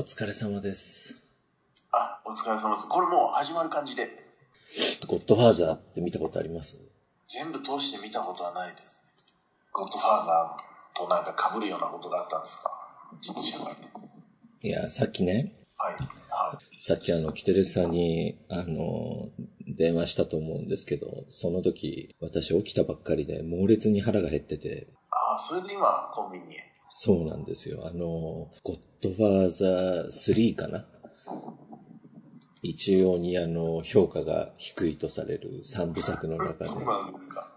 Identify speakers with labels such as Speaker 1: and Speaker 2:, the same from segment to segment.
Speaker 1: お疲れ様です。
Speaker 2: あ、お疲れ様です。これもう始まる感じで、
Speaker 1: ゴッドファーザーって見たことあります？
Speaker 2: 全部通して見たことはないですね。ゴッドファーザーとなんか被るようなことがあったんですか？実社会で。
Speaker 1: いや、さっきね、
Speaker 2: はい。はい。
Speaker 1: さっきあの、キテレツさんに、あの、電話したと思うんですけど、その時、私起きたばっかりで猛烈に腹が減ってて、
Speaker 2: ああ、それで今、コンビニへ。
Speaker 1: そうなんですよ。あの、ゴッドファーザー3かな？一応にあの、評価が低いとされる三部作の中で、
Speaker 2: そうなんですか。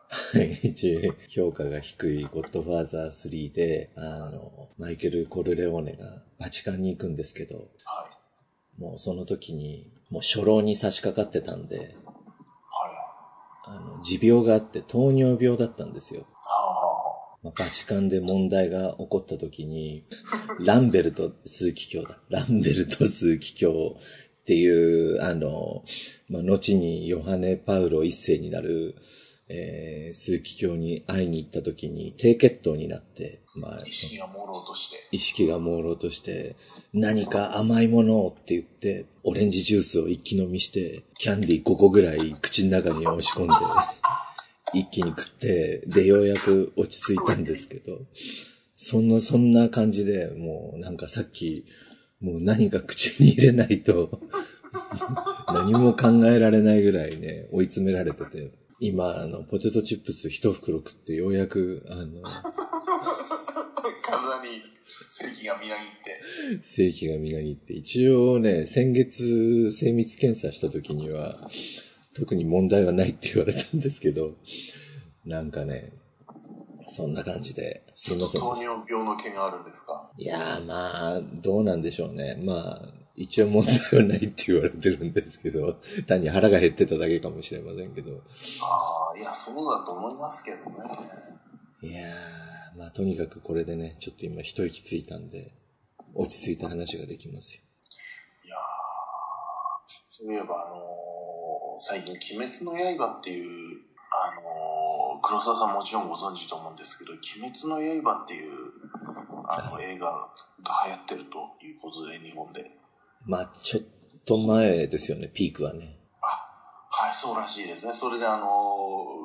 Speaker 1: 一応評価が低いゴッドファーザー3で、あの、マイケル・コルレオーネがバチカンに行くんですけど、
Speaker 2: はい。
Speaker 1: もうその時に、もう初老に差し掛かってたんで、
Speaker 2: はい。
Speaker 1: あの、持病があって糖尿病だったんですよ。まあ、バチカンで問題が起こった時に、ランベルト枢機卿だ。ランベルト枢機卿っていう、あの、まあ、後にヨハネ・パウロ一世になる、えー、枢機卿に会いに行った時に低血糖になって、まあ
Speaker 2: あ、意識が朦朧として。
Speaker 1: 意識が朦朧として、何か甘いものをって言って、オレンジジュースを一気飲みして、キャンディー5個ぐらい口の中に押し込んで、一気に食って、で、ようやく落ち着いたんですけど、そんな、そんな感じで、もうなんかさっき、もう何か口に入れないと、何も考えられないぐらいね、追い詰められてて、今、あの、ポテトチップス一袋食って、ようやく、あの、
Speaker 2: 体に正気がみなぎって。
Speaker 1: 正気がみなぎって、一応ね、先月精密検査した時には、特に問題はないって言われたんですけど、なんかね、そんな感じで、すいませんで
Speaker 2: 糖。尿病の毛があるんですか？
Speaker 1: いやーまあ、どうなんでしょうね。まあ、一応問題はないって言われてるんですけど、単に腹が減ってただけかもしれませんけど。
Speaker 2: ああ、いや、そうだと思いますけどね。
Speaker 1: いやー、まあとにかくこれでね、ちょっと今一息ついたんで、落ち着いた話ができますよ。
Speaker 2: いやーそういえば、あのー最近、鬼滅の刃っていう、あのー黒沢さんもちろんご存知と思うんですけど、鬼滅の刃っていう、あの、映画が流行ってるということで、日本で。
Speaker 1: まあちょっと前ですよね、ピークはね。
Speaker 2: あ、はい、そうらしいですね。それで、あの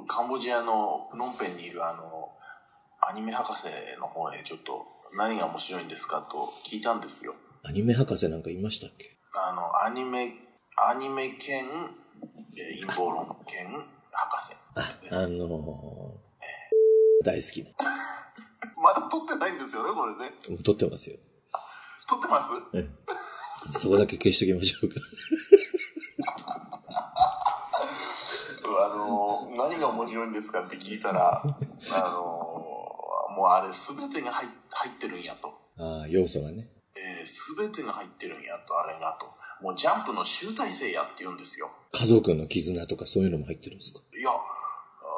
Speaker 2: ーカンボジアのプノンペンにいる、あのアニメ博士の方へちょっと、何が面白いんですかと聞いたんですよ。
Speaker 1: アニメ博士なんかいましたっけ？
Speaker 2: あの、アニメ、アニメ兼、えー陰謀論兼博士
Speaker 1: あ。あのー、大好きな。
Speaker 2: まだ撮ってないんですよね、これね。
Speaker 1: 撮ってますよ。
Speaker 2: 撮ってます？
Speaker 1: うん。そこだけ消しときましょうか。
Speaker 2: あの、何が面白いんですかって聞いたら、あの、もうあれ全てが入入ってるんやと。
Speaker 1: ああ、要素がね。
Speaker 2: えー、全てが入ってるんやと、あれがと。もうジャンプの集大成やって言うんですよ。
Speaker 1: 家族の絆とかそういうのも入ってるんですか？
Speaker 2: いや、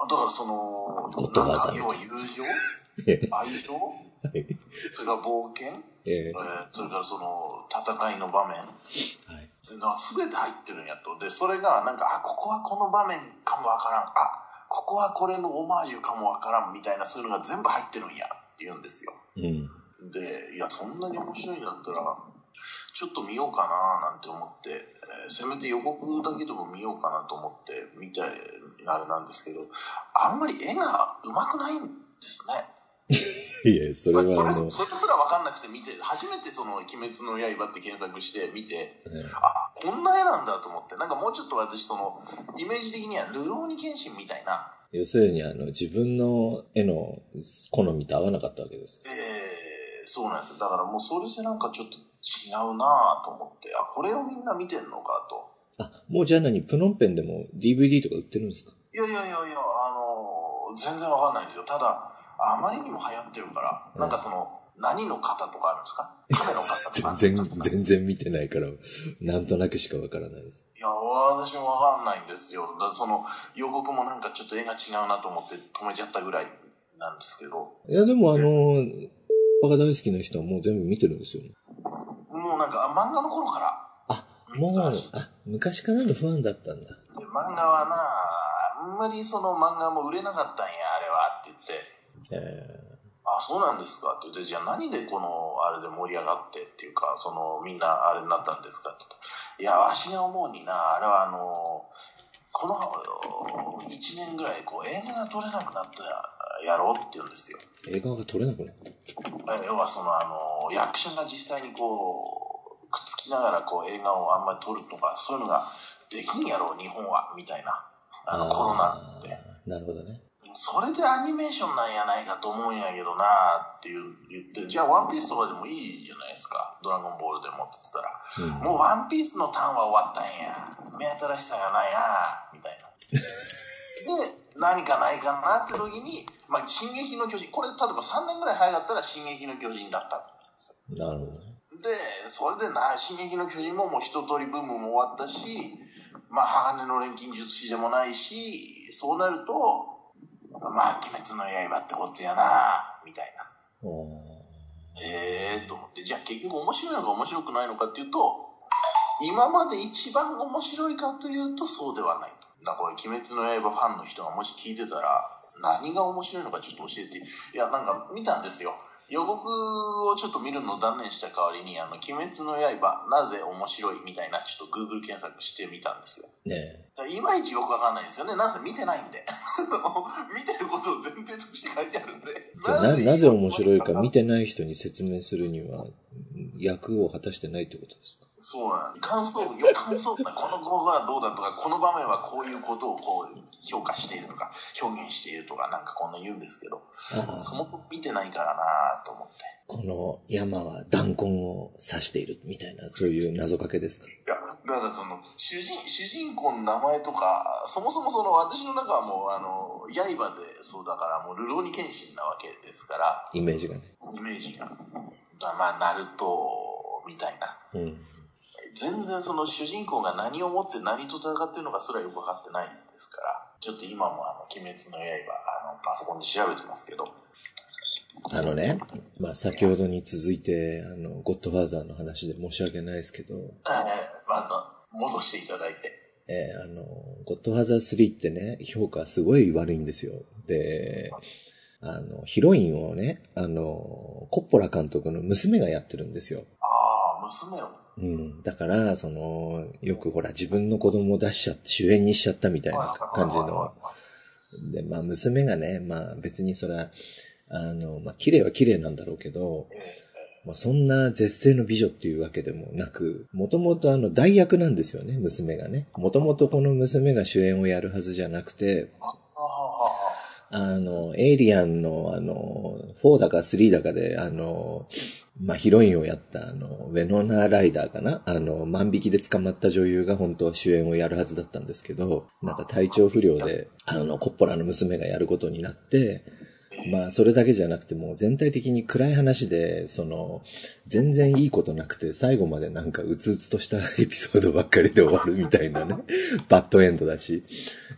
Speaker 2: だからその、
Speaker 1: ゴッドファーザー
Speaker 2: なんか要は友情？愛情？
Speaker 1: はい。
Speaker 2: それから冒険、
Speaker 1: え
Speaker 2: えーそれからその戦いの場面？
Speaker 1: ーはい。
Speaker 2: だから全て入ってるんやと。で、それがなんか、あ、ここはこの場面かもわからん。あ、ここはこれのオマージュかもわからんみたいなそういうのが全部入ってるんやって言うんですよ。
Speaker 1: うん。
Speaker 2: で、いや、そんなに面白いんだったら、ちょっと見ようかななんて思って、えーせめて予告だけでも見ようかなと思って見て、あれなんですけど、あんまり絵が上手くないんですね。
Speaker 1: いや、それ
Speaker 2: まあそれ
Speaker 1: はあの、
Speaker 2: それすら分かんなくて見て、初めてその、鬼滅の刃って検索して見て、
Speaker 1: ね
Speaker 2: あ、こんな絵なんだと思って、なんかもうちょっと私その、イメージ的には、ルローニケンシンみたいな、
Speaker 1: 要するにあの、自分の絵の好みと合わなかったわけです。
Speaker 2: えー、そうなんですよ。だからもうそれでなんかちょっと違うなぁと思って、あ、これをみんな見てんのかと。
Speaker 1: あ、もうじゃあ何？プノンペンでも DVD とか売ってるんですか？
Speaker 2: いやいやいやいや、あの全然わかんないんですよ。ただ、あまりにも流行ってるから、
Speaker 1: うん
Speaker 2: なんかその、何の型とかあるんですか？亀の型とか
Speaker 1: 全
Speaker 2: か
Speaker 1: 然、全然見てないから、なんとなくしかわからないです。
Speaker 2: いや、私もわかんないんですよ。だその、予告もなんかちょっと絵が違うなと思って止めちゃったぐらいなんですけど、
Speaker 1: いや、でもあの、パが大好きな人はもう全部見てるんですよね。
Speaker 2: もうなんかあ漫画の頃から。
Speaker 1: あ、もう、あ、昔からのファンだったんだ。
Speaker 2: で漫画はなあんまりその漫画も売れなかったんやあれはって言って。
Speaker 1: え
Speaker 2: ああ、そうなんですかって言って、じゃあ何でこの、あれで盛り上がってっていうか、その、みんなあれになったんですかって言っていや、わしが思うにな、あれはあの、この1年ぐらいこう映画が撮れなくなったやろうって言うんですよ。
Speaker 1: 映画が撮れなくなった
Speaker 2: 要はそのあの、役者が実際にこう、くっつきながらこう映画をあんまり撮るとか、そういうのができんやろう、日本は、みたいな。あの、コロナで。
Speaker 1: なるほどね。
Speaker 2: それでアニメーションなんやないかと思うんやけどなっていう言って、じゃあワンピースとかでもいいじゃないですか。ドラゴンボールでもって言ったら。うん、もうワンピースのターンは終わったんや。目新しさがないなみたいな。で、何かないかなって時に、まあ、進撃の巨人、これ例えば3年ぐらい早かったら進撃の巨人だったんです
Speaker 1: よ。なるほどね。
Speaker 2: で、それでな、進撃の巨人ももう一通りブームも終わったし、まあ、鋼の錬金術師でもないし、そうなると、まあ、鬼滅の刃ってことやな、みたいな。ええー、と思って、じゃあ結局面白いのか面白くないのかっていうと、今まで一番面白いかというとそうではないと。だからこれ、鬼滅の刃ファンの人がもし聞いてたら、何が面白いのかちょっと教えて。いや、なんか見たんですよ。予告をちょっと見るのを断念した代わりに、あの、鬼滅の刃、なぜ面白いみたいな、ちょっと Google 検索してみたんですよ。
Speaker 1: ね
Speaker 2: いまいちよくわかんないんですよね。なぜ見てないんで。見てることを前提として書いてあるんで。
Speaker 1: じゃな、なぜ面白いか見てない人に説明するには、役を果たしてないってことですか？
Speaker 2: そうなん感想文、感想文、この語がどうだとか、この場面はこういうことをこう評価しているとか、表現しているとか、なんかこんな言うんですけど、その見てないからなと思って。
Speaker 1: この山は弾痕を指しているみたいな、そういう謎かけですか？い
Speaker 2: や、だからその、主人、主人公の名前とか、そもそもその私の中はもう、あの、刃でそうだから、もう、ルローニケンシンなわけですから。
Speaker 1: イメージがね。
Speaker 2: イメージが。まあ、ナルトみたいな。
Speaker 1: うん。
Speaker 2: 全然その主人公が何をもって何と戦ってるのかすらよく分かってないんですから、ちょっと今もあの、鬼滅の刃、あの、パソコンで調べてますけど。
Speaker 1: あのね、まあ先ほどに続いて、あの、ゴッドファーザーの話で申し訳ないですけど。ええ
Speaker 2: また戻していただいて。
Speaker 1: ええー、あの、ゴッドファーザー3ってね、評価すごい悪いんですよ。で、あの、ヒロインをね、あの、コッポラ監督の娘がやってるんですよ。
Speaker 2: ああ、娘を
Speaker 1: うん。だから、その、よくほら、自分の子供を出しちゃって、主演にしちゃったみたいな感じの。で、まあ、娘がね、まあ、別にそれは、あの、まあ、綺麗は綺麗なんだろうけど、まあ、そんな絶世の美女っていうわけでもなく、もともとあの、代役なんですよね、娘がね。もともとこの娘が主演をやるはずじゃなくて、あの、エイリアンの、あの、4だか3だかで、あの、まあ、ヒロインをやった、あの、ウェノナー・ライダーかな？あの、万引きで捕まった女優が本当は主演をやるはずだったんですけど、なんか体調不良で、あの、コッポラの娘がやることになって、まあ、それだけじゃなくても、全体的に暗い話で、その、全然いいことなくて、最後までなんかうつうつとした エピソードばっかりで終わるみたいなね、バッドエンドだし。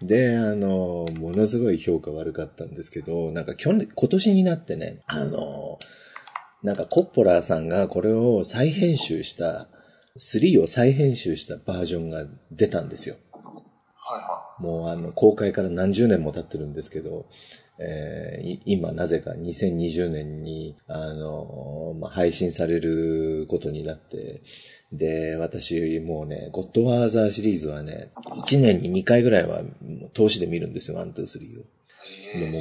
Speaker 1: で、あの、ものすごい評価悪かったんですけど、なんか去年、今年になってね、あの、なんかコッポラさんがこれを再編集した、3を再編集したバージョンが出たんですよ。
Speaker 2: はいは
Speaker 1: い。もうあの、公開から何十年も経ってるんですけど、えー、今なぜか2020年に、あの、まあ、配信されることになって、で、私もうね、ゴッドファーザーシリーズはね、1年に2回ぐらいは投資で見るんですよ、1、2、3を。でも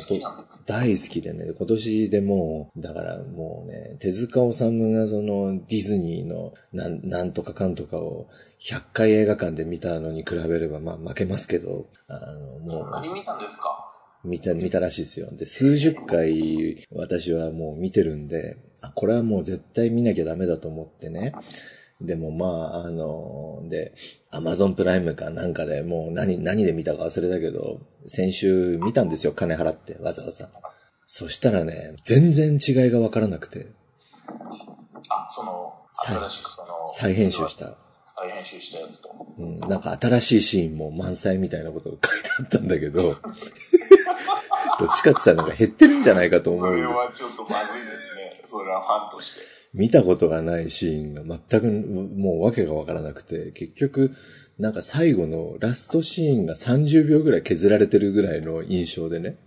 Speaker 1: 大好きでね、今年でもう、だからもうね、手塚治虫がそのディズニーのなんなんとかかんとかを100回映画館で見たのに比べればまあ負けますけど、あの、もう。
Speaker 2: 何見たんですか？
Speaker 1: 見た、見たらしいですよ。で、数十回私はもう見てるんで、あ、これはもう絶対見なきゃダメだと思ってね。でもまあ、あの、で、アマゾンプライムかなんかでもう何、何で見たか忘れたけど、先週見たんですよ、金払って、わざわざ。そしたらね、全然違いがわからなくて。
Speaker 2: あ、その、新しくその、
Speaker 1: 再編集した。
Speaker 2: 再編集したやつと。
Speaker 1: うん、なんか新しいシーンも満載みたいなことが書いてあったんだけど、どっちかって言ったらなんか減ってるんじゃないかと思う。
Speaker 2: それはちょっとまずいですね。それはファンとして。
Speaker 1: 見たことがないシーンが全くもうわけがわからなくて、結局、なんか最後のラストシーンが30秒ぐらい削られてるぐらいの印象でね。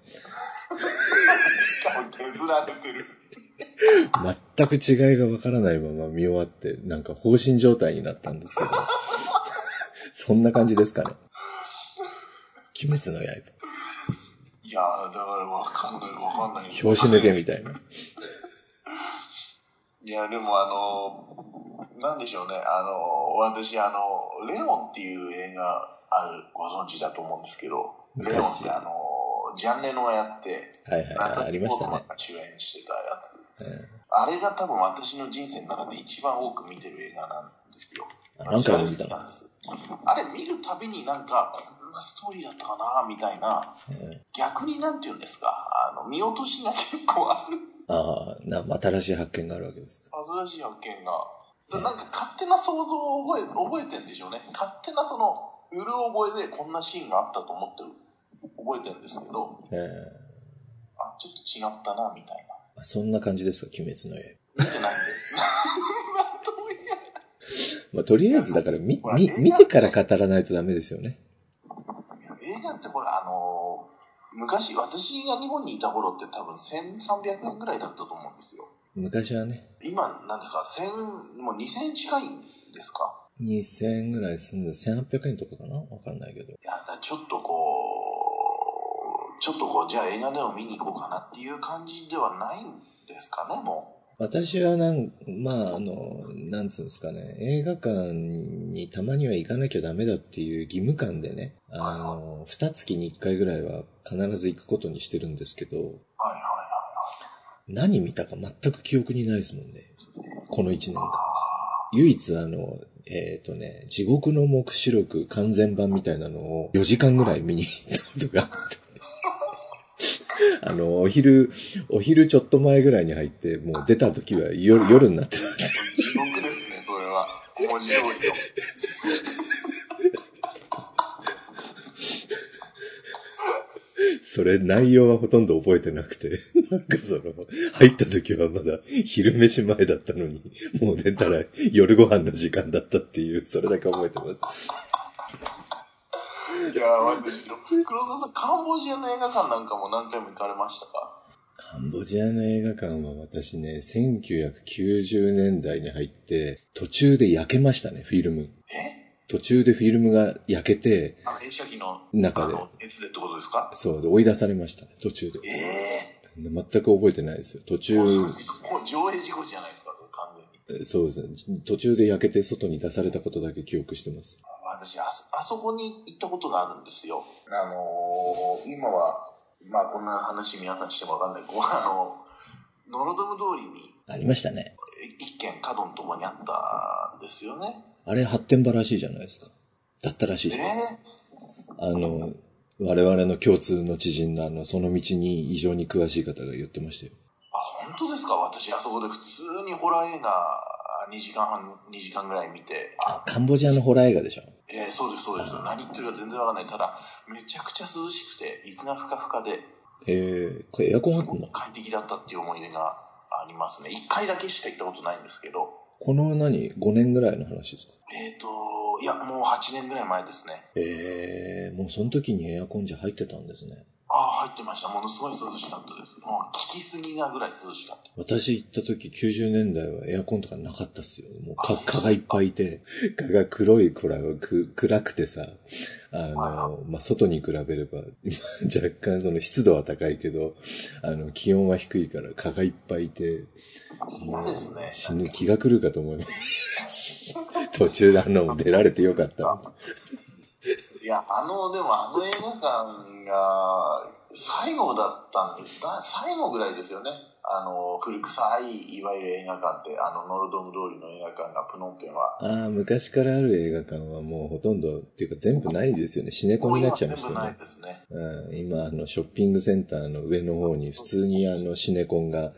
Speaker 2: 削られてる。
Speaker 1: 全く違いがわからないまま見終わって、なんか放心状態になったんですけど。そんな感じですかね。鬼滅の刃。
Speaker 2: いやー、だからわかんない、わかんない。
Speaker 1: 表紙抜けみたいな。
Speaker 2: いや、でもあの、なんでしょうね、あの、私、あの、レオンっていう映画ある、ご存知だと思うんですけど、レオンってあの、ジャンレノがやって、
Speaker 1: はいはいはい、ありましたね。
Speaker 2: が主演してたやつ。
Speaker 1: うん
Speaker 2: あれが多分私の人生の中で一番多く見てる映画なんですよ。
Speaker 1: あ何回も見た
Speaker 2: な。あれ見るたびになんか、こんなストーリーだったかな、みたいな、
Speaker 1: うん
Speaker 2: 逆になんて言うんですか、あの、見落としが結構ある。
Speaker 1: ああ、な、新しい発見があるわけですか？
Speaker 2: 新しい発見が。だなんか勝手な想像を覚え、覚えてんでしょうね。勝手なその、うる覚えでこんなシーンがあったと思って覚えてるんですけど、
Speaker 1: え
Speaker 2: あ、ちょっと違ったな、みたいな。
Speaker 1: えそんな感じですか、鬼滅の刃。
Speaker 2: 見てないんで。なんとも言えない
Speaker 1: まあ、とりあえずだから見、
Speaker 2: ほら映、画
Speaker 1: 見見てから語らないとダメですよね。
Speaker 2: 映画ってほら、あのー昔、私が日本にいた頃って多分1300円ぐらいだったと思うんですよ。
Speaker 1: 昔はね、
Speaker 2: 今、なんですか、1000、もう2000円近いんですか
Speaker 1: ？2000円ぐらいすんで、1800円とかかな？わかんないけど。
Speaker 2: いや、ちょっとこう、ちょっとこう、じゃあ映画でも見に行こうかなっていう感じではないんですかね、も
Speaker 1: 私はなん、まあ、あの、なんつうんですかね、映画館にたまには行かなきゃダメだっていう義務感でね、あの、二月に一回ぐらいは必ず行くことにしてるんですけど、
Speaker 2: はいはいは
Speaker 1: 何見たか全く記憶にないですもんね。この一年間。唯一あの、えっ、とね、地獄の目視録完全版みたいなのを4時間ぐらい見に行ったことがあって。あの、お昼、お昼ちょっと前ぐらいに入って、もう出た時は夜、夜になってた。
Speaker 2: い。地獄ですね、それは。文字通りの。
Speaker 1: それ内容はほとんど覚えてなくて、なんかその、入った時はまだ昼飯前だったのに、もう出たら夜ご飯の時間だったっていう、それだけ覚えてます。
Speaker 2: いやー、待って、黒沢さん、カンボジアの映画館なんかも何回も行かれましたか？
Speaker 1: カンボジアの映画館は私ね、1990年代に入って、途中で焼けましたね、フィルム。
Speaker 2: え？
Speaker 1: 途中でフィルムが焼けて、
Speaker 2: 映写機の
Speaker 1: 中で。
Speaker 2: 熱でってことですか？
Speaker 1: そうで追い出されましたね、途中で。
Speaker 2: ええ
Speaker 1: で全く覚えてないですよ。途中、
Speaker 2: もう上映事故じゃないですか、そ
Speaker 1: うですね。途中で焼けて外に出されたことだけ記憶してます。
Speaker 2: 私あそ、あそこに行ったことがあるんですよ。あのー今は、まあこんな話皆さんしてもわかんない。こうあの、ノロドム通りに
Speaker 1: ありましたね。
Speaker 2: え一軒角のとこにあったんですよね。
Speaker 1: あれ発展場らしいじゃないですか。だったらしいですか。
Speaker 2: え
Speaker 1: あの、我々の共通の知人のあの、その道に異常に詳しい方が言ってましたよ。
Speaker 2: あ、本当ですか？私、あそこで普通にホラー映画2時間半、2時間ぐらい見て、あ、
Speaker 1: カンボジアのホラー映画でしょ？
Speaker 2: えーそうです、そうです。何言ってるか全然わかんない。ただ、めちゃくちゃ涼しくて、水がふかふかで、
Speaker 1: えー、これエアコンあったんだ。
Speaker 2: 快適だったっていう思い出がありますね。1回だけしか行ったことないんですけど、
Speaker 1: この何 ?5 年ぐらいの話ですか？
Speaker 2: えっ、と、いや、もう8年ぐらい前ですね。
Speaker 1: えー、もうその時にエアコンじゃ入ってたんですね。
Speaker 2: 入ってました。ものすごい涼しかったです。もう、効きすぎなぐらい涼しかった。
Speaker 1: 私行った時90年代はエアコンとかなかったっすよ。もう蚊蚊がいっぱいいて、蚊が黒い子らがく暗くてさ、あの、まあ、外に比べれば、若干その湿度は高いけど、あの、気温は低いから蚊がいっぱいいて、も
Speaker 2: 嫌ですね
Speaker 1: う死ぬ気が狂うかと思います。途中であの、出られてよかった。
Speaker 2: いや、あの、でもあの映画館が、最後だったんで、だ最後ぐらいですよね。あの、古臭い、いわゆる映画館って、あの、ノルドム通りの映画館がプノンペンは。
Speaker 1: ああ、昔からある映画館はもうほとんど、っていうか全部ないですよね。シネコンになっちゃいましたね。
Speaker 2: ないですね。
Speaker 1: うん、今、あの、ショッピングセンターの上の方に普通にあの、シネコンが。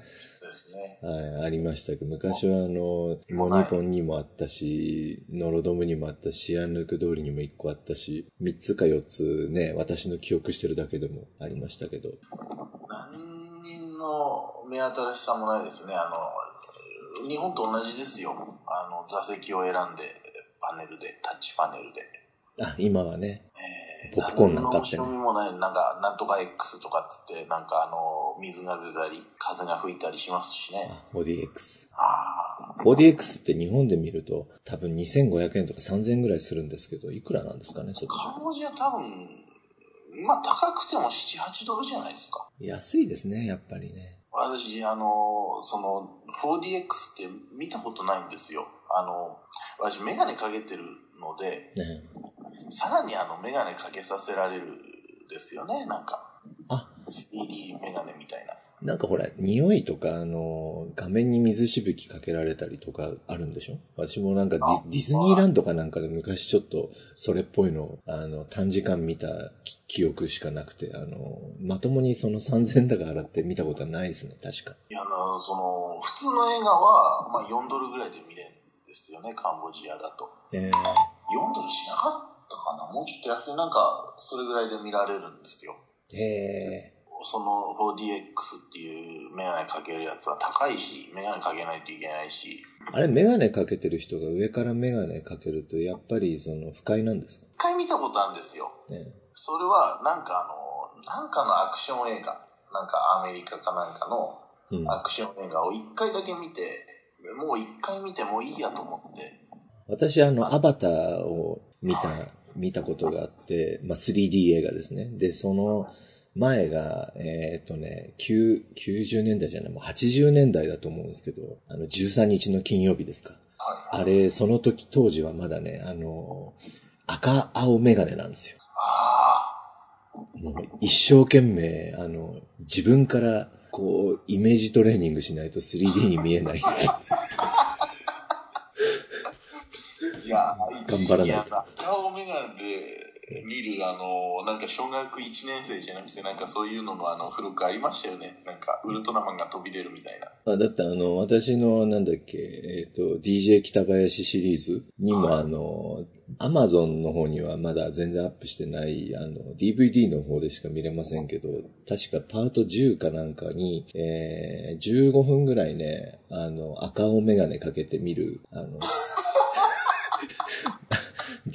Speaker 1: はい、ありましたけど、昔はあの、モニポンにもあったし、ノロドムにもあったし、シアヌーク通りにも1個あったし、3つか4つね、私の記憶してるだけでもありましたけど。
Speaker 2: 何人の目新しさもないですね。あの、日本と同じですよ。あの、座席を選んで、パネルで、タッチパネルで。
Speaker 1: あ、今はね。
Speaker 2: え
Speaker 1: ポップコーンなんかあってね
Speaker 2: 何もない、なんか、なんとか X とかっつって、なんかあの、水が出たり、風が吹いたりしますしね。
Speaker 1: 4DX。
Speaker 2: あ
Speaker 1: 4DX って日本で見ると多分2500円とか3000円ぐらいするんですけど、いくらなんですかね、そっ
Speaker 2: あ、
Speaker 1: ち
Speaker 2: カンボジア多分、まあ高くても7、8ドルじゃないですか。
Speaker 1: 安いですね、やっぱりね。
Speaker 2: 私、あの、その、4DX って見たことないんですよ。あの、私、メガネかけてるので、
Speaker 1: ね
Speaker 2: さらにあの、メガネかけさせられるんですよね、なんか。
Speaker 1: あ、
Speaker 2: 3D メガネみたいな。
Speaker 1: なんかほら、匂いとか、あの、画面に水しぶきかけられたりとかあるんでしょ？私もなんかデ
Speaker 2: あ
Speaker 1: ィディズニーランドかなんかで昔ちょっとそれっぽいの、あの、短時間見たき記憶しかなくて、あの、まともにその3000だか払って見たことはないですね、確か。
Speaker 2: いや、あの、その、普通の映画は、まあ、4ドルぐらいで見れるんですよね、カンボジアだと。
Speaker 1: え
Speaker 2: 4ドルしなかったかな。もうちょっと安い、なんか、それぐらいで見られるんですよ。
Speaker 1: ー、え
Speaker 2: その 4DX っていうメガネかけるやつは高いし、メガネかけないといけないし、
Speaker 1: ー、あれ、メガネかけてる人が上からメガネかけると、やっぱりその不快なんですか？
Speaker 2: 一回見たことあるんですよ。
Speaker 1: ね
Speaker 2: それは、なんかあの、なんかのアクション映画、なんかアメリカかなんかの
Speaker 1: うん。
Speaker 2: アクション映画を一回だけ見て、もう一回見てもいいやと思って、
Speaker 1: 私、あの、アバターを見た、見たことがあって、まあ、3D 映画ですね。で、その前が、えーっとね、9 90年代じゃない、もう80年代だと思うんですけど、あの、13日の金曜日ですか。
Speaker 2: はい。
Speaker 1: あれ、その時、当時はまだね、あの、赤青メガネなんですよ。
Speaker 2: あ
Speaker 1: もう一生懸命、あの、自分から、こう、イメージトレーニングしないと 3D に見えない頑張らないと
Speaker 2: や顔メガネで見る、あの、なんか小学1年生じゃなくて、なんかそういうののあの、付録ありましたよね。なんか、ウルトラマンが飛び出るみたいな。
Speaker 1: あだってあの、私の、なんだっけ、えっ、と、DJ 北林シリーズにもあの、アマゾンの方にはまだ全然アップしてない、あの、DVD の方でしか見れませんけど、確かパート10かなんかに、えー、15分ぐらいね、あの、赤青メガネかけて見る、あの、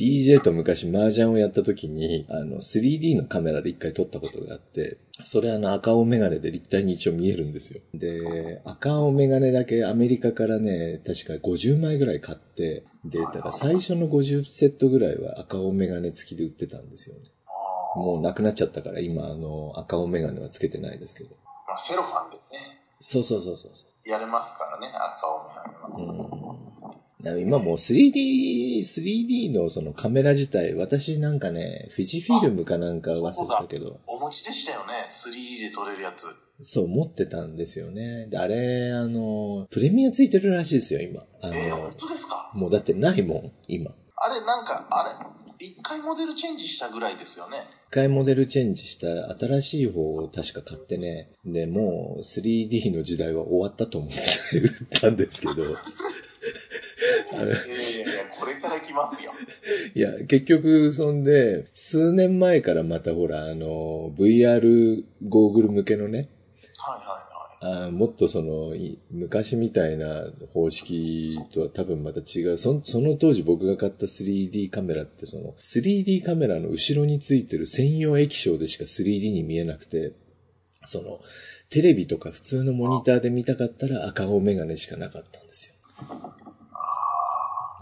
Speaker 1: DJ と昔麻雀をやった時に、あの、3D のカメラで一回撮ったことがあって、それあの赤青メガネで立体に一応見えるんですよ。で、赤青メガネだけアメリカからね、確か50枚ぐらい買って、で、だから最初の50セットぐらいは赤青メガネ付きで売ってたんですよね。
Speaker 2: あ
Speaker 1: もうなくなっちゃったから今あの赤青メガネはつけてないですけど。
Speaker 2: まあ、セロファンでね、
Speaker 1: そうそうそうそうそう。
Speaker 2: やれますからね、赤をメガネは。
Speaker 1: うん今もう 3D、3D のそのカメラ自体、私なんかね、フィジフィルムかなんか忘れたけど、
Speaker 2: お持ちでしたよね、3D で撮れるやつ。
Speaker 1: そう持ってたんですよね。で、あれ、あの、プレミアついてるらしいですよ、今。あの、
Speaker 2: えー、本当ですか？
Speaker 1: もうだってないもん、今。
Speaker 2: あれ、なんか、あれ、一回モデルチェンジしたぐらいですよね。
Speaker 1: 一回モデルチェンジした新しい方を確か買ってね。で、もう 3D の時代は終わったと思って売ったんですけど。
Speaker 2: いやいやいや、これから来ますよ。
Speaker 1: いや、結局、そんで、数年前からまたほら、あの、VR ゴーグル向けのね、
Speaker 2: はいはいはい。
Speaker 1: あもっとその、い昔みたいな方式とは多分また違う。そその当時僕が買った 3D カメラってその、3D カメラの後ろについてる専用液晶でしか 3D に見えなくて、その、テレビとか普通のモニターで見たかったら赤青メガネしかなかったんですよ。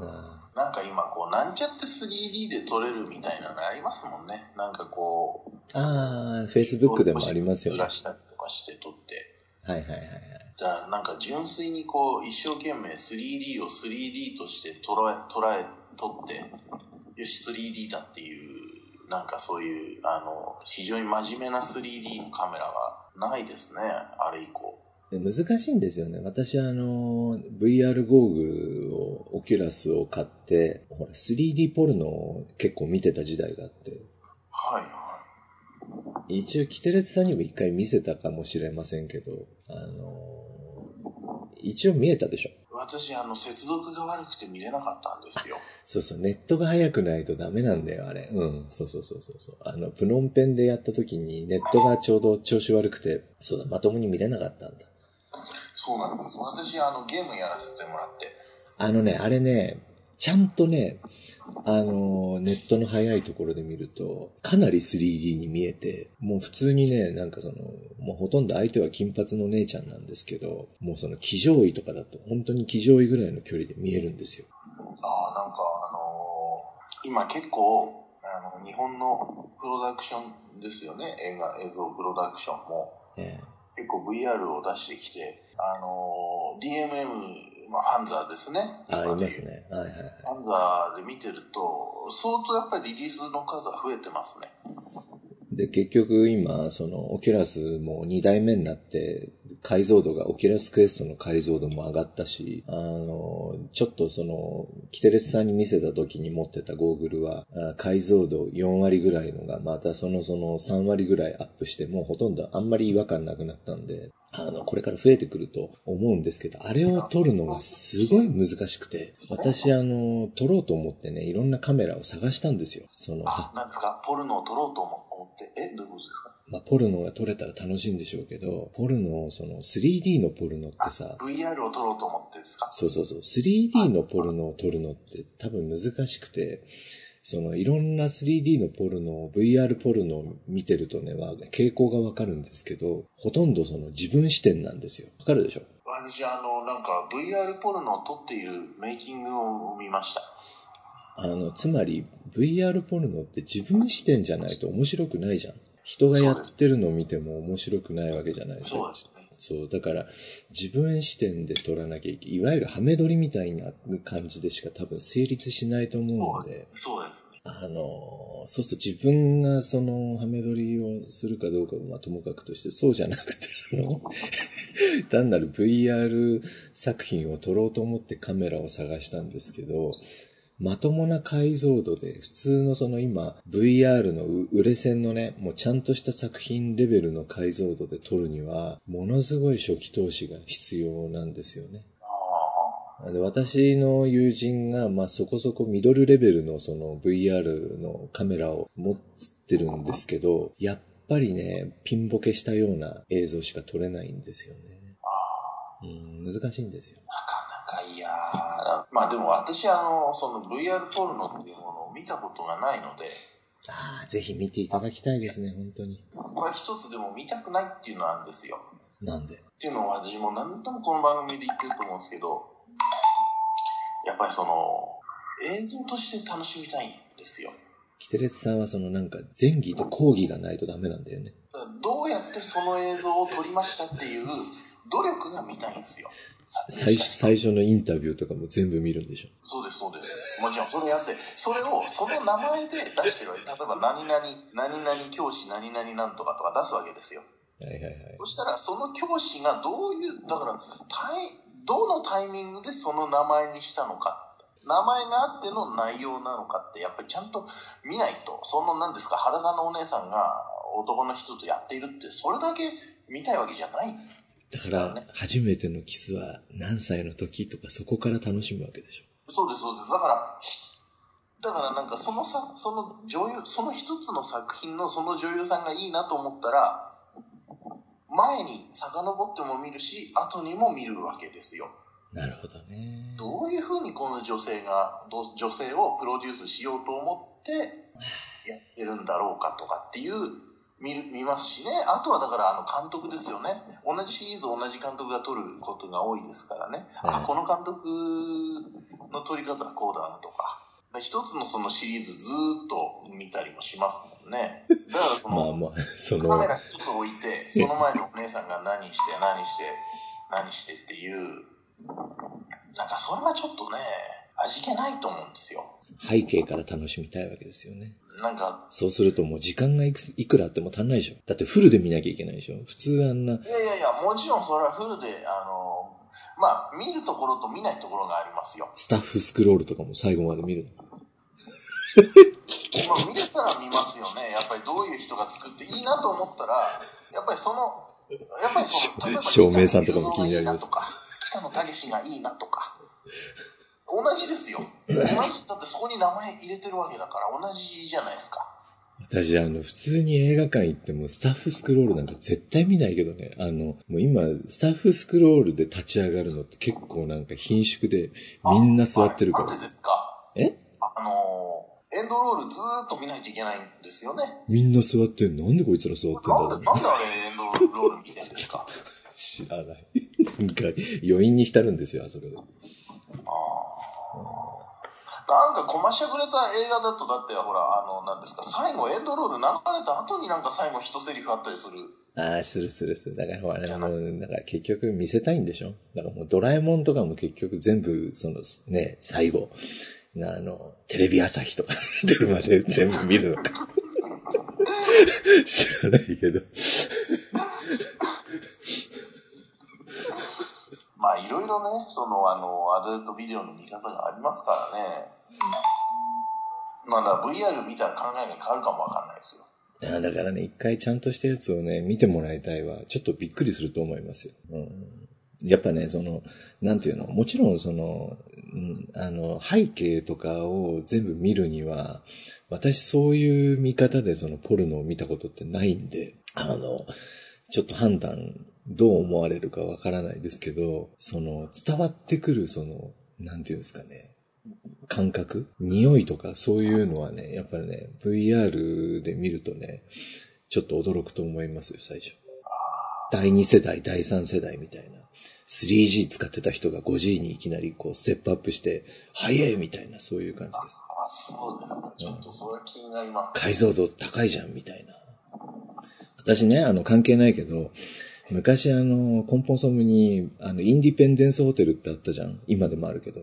Speaker 1: あ
Speaker 2: なんか今、こう、なんちゃって 3D で撮れるみたいなのありますもんね。なんかこう、
Speaker 1: あー、Facebook でもありますよね。はい
Speaker 2: ずらしたりとかして撮って。
Speaker 1: はいはいはい。
Speaker 2: じゃあ、なんか純粋にこう、一生懸命 3D を 3D として捉え、捉え、撮って、よし、3D だっていう、なんかそういう、あの、非常に真面目な 3D のカメラがないですね、あれ以降。
Speaker 1: で難しいんですよね。私あの、VR ゴーグルを、オキュラスを買って、ほら、3D ポルノを結構見てた時代があって、
Speaker 2: はいは
Speaker 1: 一応、キテレツさんにも一回見せたかもしれませんけど、あの、一応見えたでしょ。
Speaker 2: い。私、あの、接続が悪くて見れなかったんですよ。
Speaker 1: そうそう、ネットが速くないとダメなんだよ、あれ。うん、そうそうそうそうそう。あの、プノンペンでやった時にネットがちょうど調子悪くて、そうだ、まともに見れなかったんだ。
Speaker 2: そうなんです。私、あの、ゲームやらせてもらって。
Speaker 1: あのね、あれね、ちゃんとね、あの、ネットの早いところで見ると、かなり 3D に見えて、もう普通にね、なんかその、もうほとんど相手は金髪の姉ちゃんなんですけど、もうその騎乗位とかだと、本当に騎乗位ぐらいの距離で見えるんですよ。
Speaker 2: ああ、なんかあのー今結構、あの、日本のプロダクションですよね。映画、映像プロダクションも。
Speaker 1: え
Speaker 2: 結構 VR を出してきて、あのー DMM、まあ、ファンザーですね。
Speaker 1: えあ、いますね。はいはいはい。
Speaker 2: ファンザーで見てると、相当やっぱりリリースの数は増えてますね。
Speaker 1: で、結局今、その、オキュラスも2代目になって、解像度が、オキュラスクエストの解像度も上がったし、あの、ちょっとその、キテレツさんに見せた時に持ってたゴーグルは、解像度4割ぐらいのが、またそのその3割ぐらいアップして、もうほとんどあんまり違和感なくなったんで、あの、これから増えてくると思うんですけど、あれを撮るのがすごい難しくて、私あの、撮ろうと思ってね、いろんなカメラを探したんですよ。その、
Speaker 2: あ、なんですか？ポルノを撮ろうと思って、え、どういうことですか？
Speaker 1: まあ、ポルノが撮れたら楽しいんでしょうけど、ポルノ、その 3D のポルノって
Speaker 2: あ
Speaker 1: さ、
Speaker 2: VR を撮ろうと思ってですか？
Speaker 1: そうそうそう、3D のポルノを撮るのって多分難しくて、そのいろんな 3D のポルノ、VR ポルノを見てるとね、は傾向がわかるんですけど、ほとんどその自分視点なんですよ。わかるでしょ？
Speaker 2: 私、あの、なんか VR ポルノを撮っているメイキングを見ました。
Speaker 1: あの、つまり VR ポルノって自分視点じゃないと面白くないじゃん。人がやってるのを見ても面白くないわけじゃないですか。
Speaker 2: そうですね。
Speaker 1: そう、だから自分視点で撮らなきゃいけいわゆるハメ撮りみたいな感じでしか多分成立しないと思うんで、
Speaker 2: そうですね。
Speaker 1: あの、そうすると自分がそのハメ撮りをするかどうかはまあともかくとして、そうじゃなくて、あの、単なる VR 作品を撮ろうと思ってカメラを探したんですけど、まともな解像度で、普通のその今、VR の売れ線のね、もうちゃんとした作品レベルの解像度で撮るには、ものすごい初期投資が必要なんですよね。
Speaker 2: あ
Speaker 1: で私の友人が、まあ、そこそこミドルレベルのその VR のカメラを持ってるんですけど、やっぱりね、ピンボケしたような映像しか撮れないんですよね。うん、難しいんですよ。
Speaker 2: なかなかいやーまあでも私あの、その VR ポルノっていうものを見たことがないので、
Speaker 1: ああ、ぜひ見ていただきたいですね、本当に。
Speaker 2: これ一つでも見たくないっていうのはあるんですよ。
Speaker 1: なんで？
Speaker 2: っていうのを私も何度もこの番組で言ってると思うんですけど、やっぱりその、映像として楽しみたいんですよ。
Speaker 1: キテレツさんはそのなんか前儀と後儀がないとダメなんだよね。
Speaker 2: どうやってその映像を撮りましたっていう努力が見たいんですよ。
Speaker 1: 最初最初のインタビューとかも全部見るんでしょ。
Speaker 2: そうです、そうです。もちろん、それやって、それを、その名前で出してるわけ。例えば、何々、何々教師、何々なんとかとか出すわけですよ。
Speaker 1: はいはいはい。
Speaker 2: そしたら、その教師がどういう、だから、タイどのタイミングでその名前にしたのか。名前があっての内容なのかって、やっぱりちゃんと見ないと、その何ですか、裸のお姉さんが男の人とやっているって、それだけ見たいわけじゃない。
Speaker 1: だから、初めてのキスは何歳の時とかそこから楽しむわけでしょ。
Speaker 2: そうです、そうです。だから、だからなんかそのさ、その女優、その一つの作品のその女優さんがいいなと思ったら、前に遡っても見るし、後にも見るわけですよ。
Speaker 1: なるほどね。
Speaker 2: どういうふうにこの女性が、女性をプロデュースしようと思って やってるんだろうかとかっていう、見る、見ますしね。あとはだからあの監督ですよね。同じシリーズを同じ監督が撮ることが多いですからね。あ、
Speaker 1: はい
Speaker 2: この監督の撮り方はこうだなとか。一つのそのシリーズずーっと見たりもしますもんね。だからその、
Speaker 1: まあまあ、そ
Speaker 2: カメ
Speaker 1: の、
Speaker 2: ラ一つ置いて、その前にお姉さんが何して、何して、何してっていう、なんかそれはちょっとね、味気ないと思うんですよ。
Speaker 1: 背景から楽しみたいわけですよね。
Speaker 2: なんか、
Speaker 1: そうするともう時間がいくいくらあっても足んないでしょ。だってフルで見なきゃいけないでしょ。普通あんな、
Speaker 2: いやいやいや、もちろんそれはフルで、あの、まあ、見るところと見ないところがありますよ。
Speaker 1: スタッフスクロールとかも最後まで見るの？
Speaker 2: まあ、見れたら見ますよね。やっぱりどういう人が作っていいなと思ったら、やっぱりその、やっぱりその、例えば
Speaker 1: 照明さんとかも気になります
Speaker 2: とか、北野武がいいなとか、同じですよ。同じ、だってそこに名前入れてるわけだから同じじゃないですか。
Speaker 1: 私あの、普通に映画館行ってもスタッフスクロールなんか絶対見ないけどね。あの、もう今、スタッフスクロールで立ち上がるのって結構なんか貧縮でみんな座ってるから
Speaker 2: あなんでですか？
Speaker 1: え？
Speaker 2: あのエンドロールずーっと見ないといけないんですよね。
Speaker 1: みんな座ってんなんでこいつら座ってんだろう
Speaker 2: なんで、なんであれエンドロール見てんですか？
Speaker 1: 知らない。なんか、余韻に浸るんですよ、あそこで。
Speaker 2: ああ。なんか、こましゃくれた映画だと、だって、ほら、あの、なんですか、最後、エンドロール流れた後になんか最後一セリフあったりする。
Speaker 1: ああ、するするする。だからほら、もう、だから結局見せたいんでしょ？だからもうドラえもんとかも結局全部、そのね、最後、あの、テレビ朝日とか 出るまで全部見るのか。知らないけど。
Speaker 2: まあ、いろいろね、その、あの、アダルトビデオの見方がありますからね。まあ、だ VR 見たら考えが変わるかもわかんないですよ。
Speaker 1: いやだからね、一回ちゃんとしたやつをね、見てもらいたいわ。ちょっとびっくりすると思いますよ。うん、やっぱね、その、なんていうの、もちろんその、うん、あの、背景とかを全部見るには、私そういう見方でそのポルノを見たことってないんで、あの、ちょっと判断どう思われるかわからないですけど、その伝わってくるその、なんていうんですかね、感覚匂いとかそういうのはね、やっぱりね、VR で見るとね、ちょっと驚くと思いますよ、最初。第2世代、第3世代みたいな。3G 使ってた人が 5G にいきなりこうステップアップして、早いみたいな、そういう感じです。
Speaker 2: あ、そうですか。ちょっとそれ気になります、ね
Speaker 1: 解像度高いじゃん、みたいな。私ね、あの、関係ないけど、昔あの、コンポンソムに、あの、インディペンデンスホテルってあったじゃん。今でもあるけど。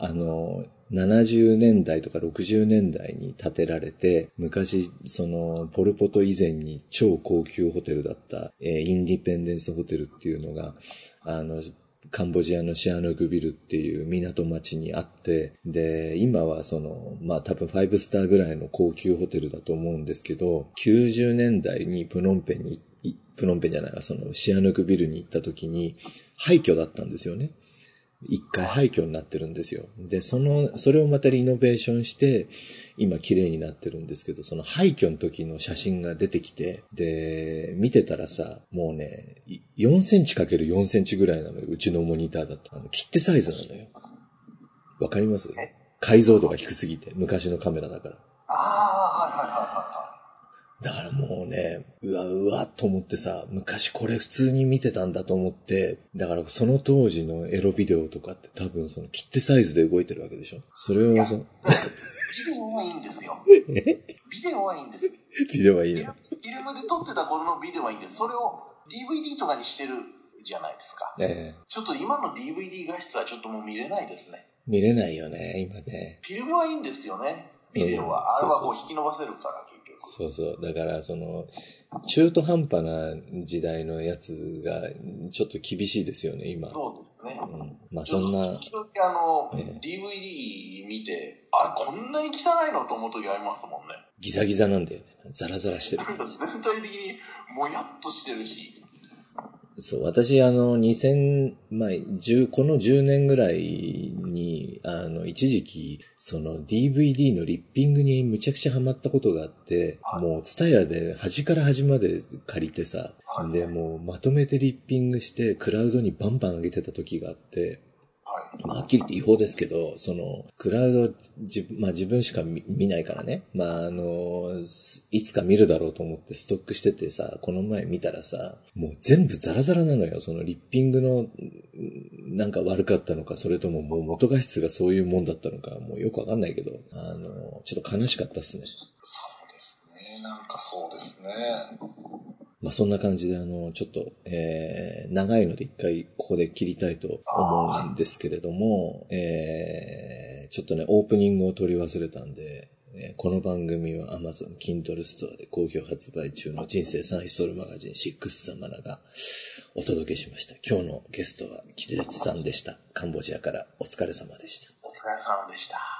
Speaker 1: あの、70年代とか60年代に建てられて、昔、その、ポルポト以前に超高級ホテルだった、えーインディペンデンスホテルっていうのが、あの、カンボジアのシアヌクビルっていう港町にあって、で、今はその、まあ多分5スターぐらいの高級ホテルだと思うんですけど、90年代にプノンペンに、いプノンペンじゃないわ、そのシアヌクビルに行った時に廃墟だったんですよね。一回廃墟になってるんですよ。で、その、それをまたリノベーションして、今綺麗になってるんですけど、その廃墟の時の写真が出てきて、で、見てたらさ、もうね、い4センチかける4センチぐらいなのよ、うちのモニターだと。あの、切手サイズなのよ。わかります？解像度が低すぎて、昔のカメラだから。
Speaker 2: ああ、はいはいはいは
Speaker 1: だからもうね、うわうわと思ってさ、昔これ普通に見てたんだと思って、だからその当時のエロビデオとかって多分その切手サイズで動いてるわけでしょそれをそ、
Speaker 2: い。ビデオはいいんですよ。ビデオはいいんです。
Speaker 1: ビデオはいいの？
Speaker 2: フィルムで撮ってた頃のビデオはいいんです。それを DVD とかにしてるじゃないですか。
Speaker 1: ええ
Speaker 2: ちょっと今の DVD 画質はちょっともう見れないですね。
Speaker 1: 見れないよね、今ね。
Speaker 2: フィルムはいいんですよね。ビデオは。あれはこう引き伸ばせるから。
Speaker 1: そうそう。だから、その、中途半端な時代のやつが、ちょっと厳しいですよね、今。
Speaker 2: そうですね。
Speaker 1: うん、まあ、そんな、
Speaker 2: 時々あの、
Speaker 1: ええ
Speaker 2: DVD 見て、あれこんなに汚いのと思う時ありますもんね。
Speaker 1: ギザギザなんだよね。ザラザラしてる。
Speaker 2: 全体的にもやっとしてるし。
Speaker 1: そう、私、あの、2000、まあ、10、この10年ぐらいに、あの、一時期、その DVD のリッピングにむちゃくちゃハマったことがあって、もう、ツタヤで端から端まで借りてさ、
Speaker 2: はい
Speaker 1: で、もう、まとめてリッピングして、クラウドにバンバン上げてた時があって、
Speaker 2: はい。
Speaker 1: まあ、はっきり言って違法ですけど、その、クラウド、じまあ自分しか見ないからね。まああの、いつか見るだろうと思ってストックしててさ、この前見たらさ、もう全部ザラザラなのよ。そのリッピングの、なんか悪かったのか、それとももう元画質がそういうもんだったのか、もうよくわかんないけど、あの、ちょっと悲しかったっすね。
Speaker 2: そうですね。なんかそうですね。
Speaker 1: まあそんな感じであの、ちょっと、えー、長いので一回ここで切りたいと思うんですけれども、えー、ちょっとね、オープニングを取り忘れたんで、えーこの番組は Amazon Kindle ストアで好評発売中の人生3ヒストルマガジン6サマナがお届けしました。今日のゲストはキテツさんでした。カンボジアからお疲れ様でした。
Speaker 2: お疲れ様でした。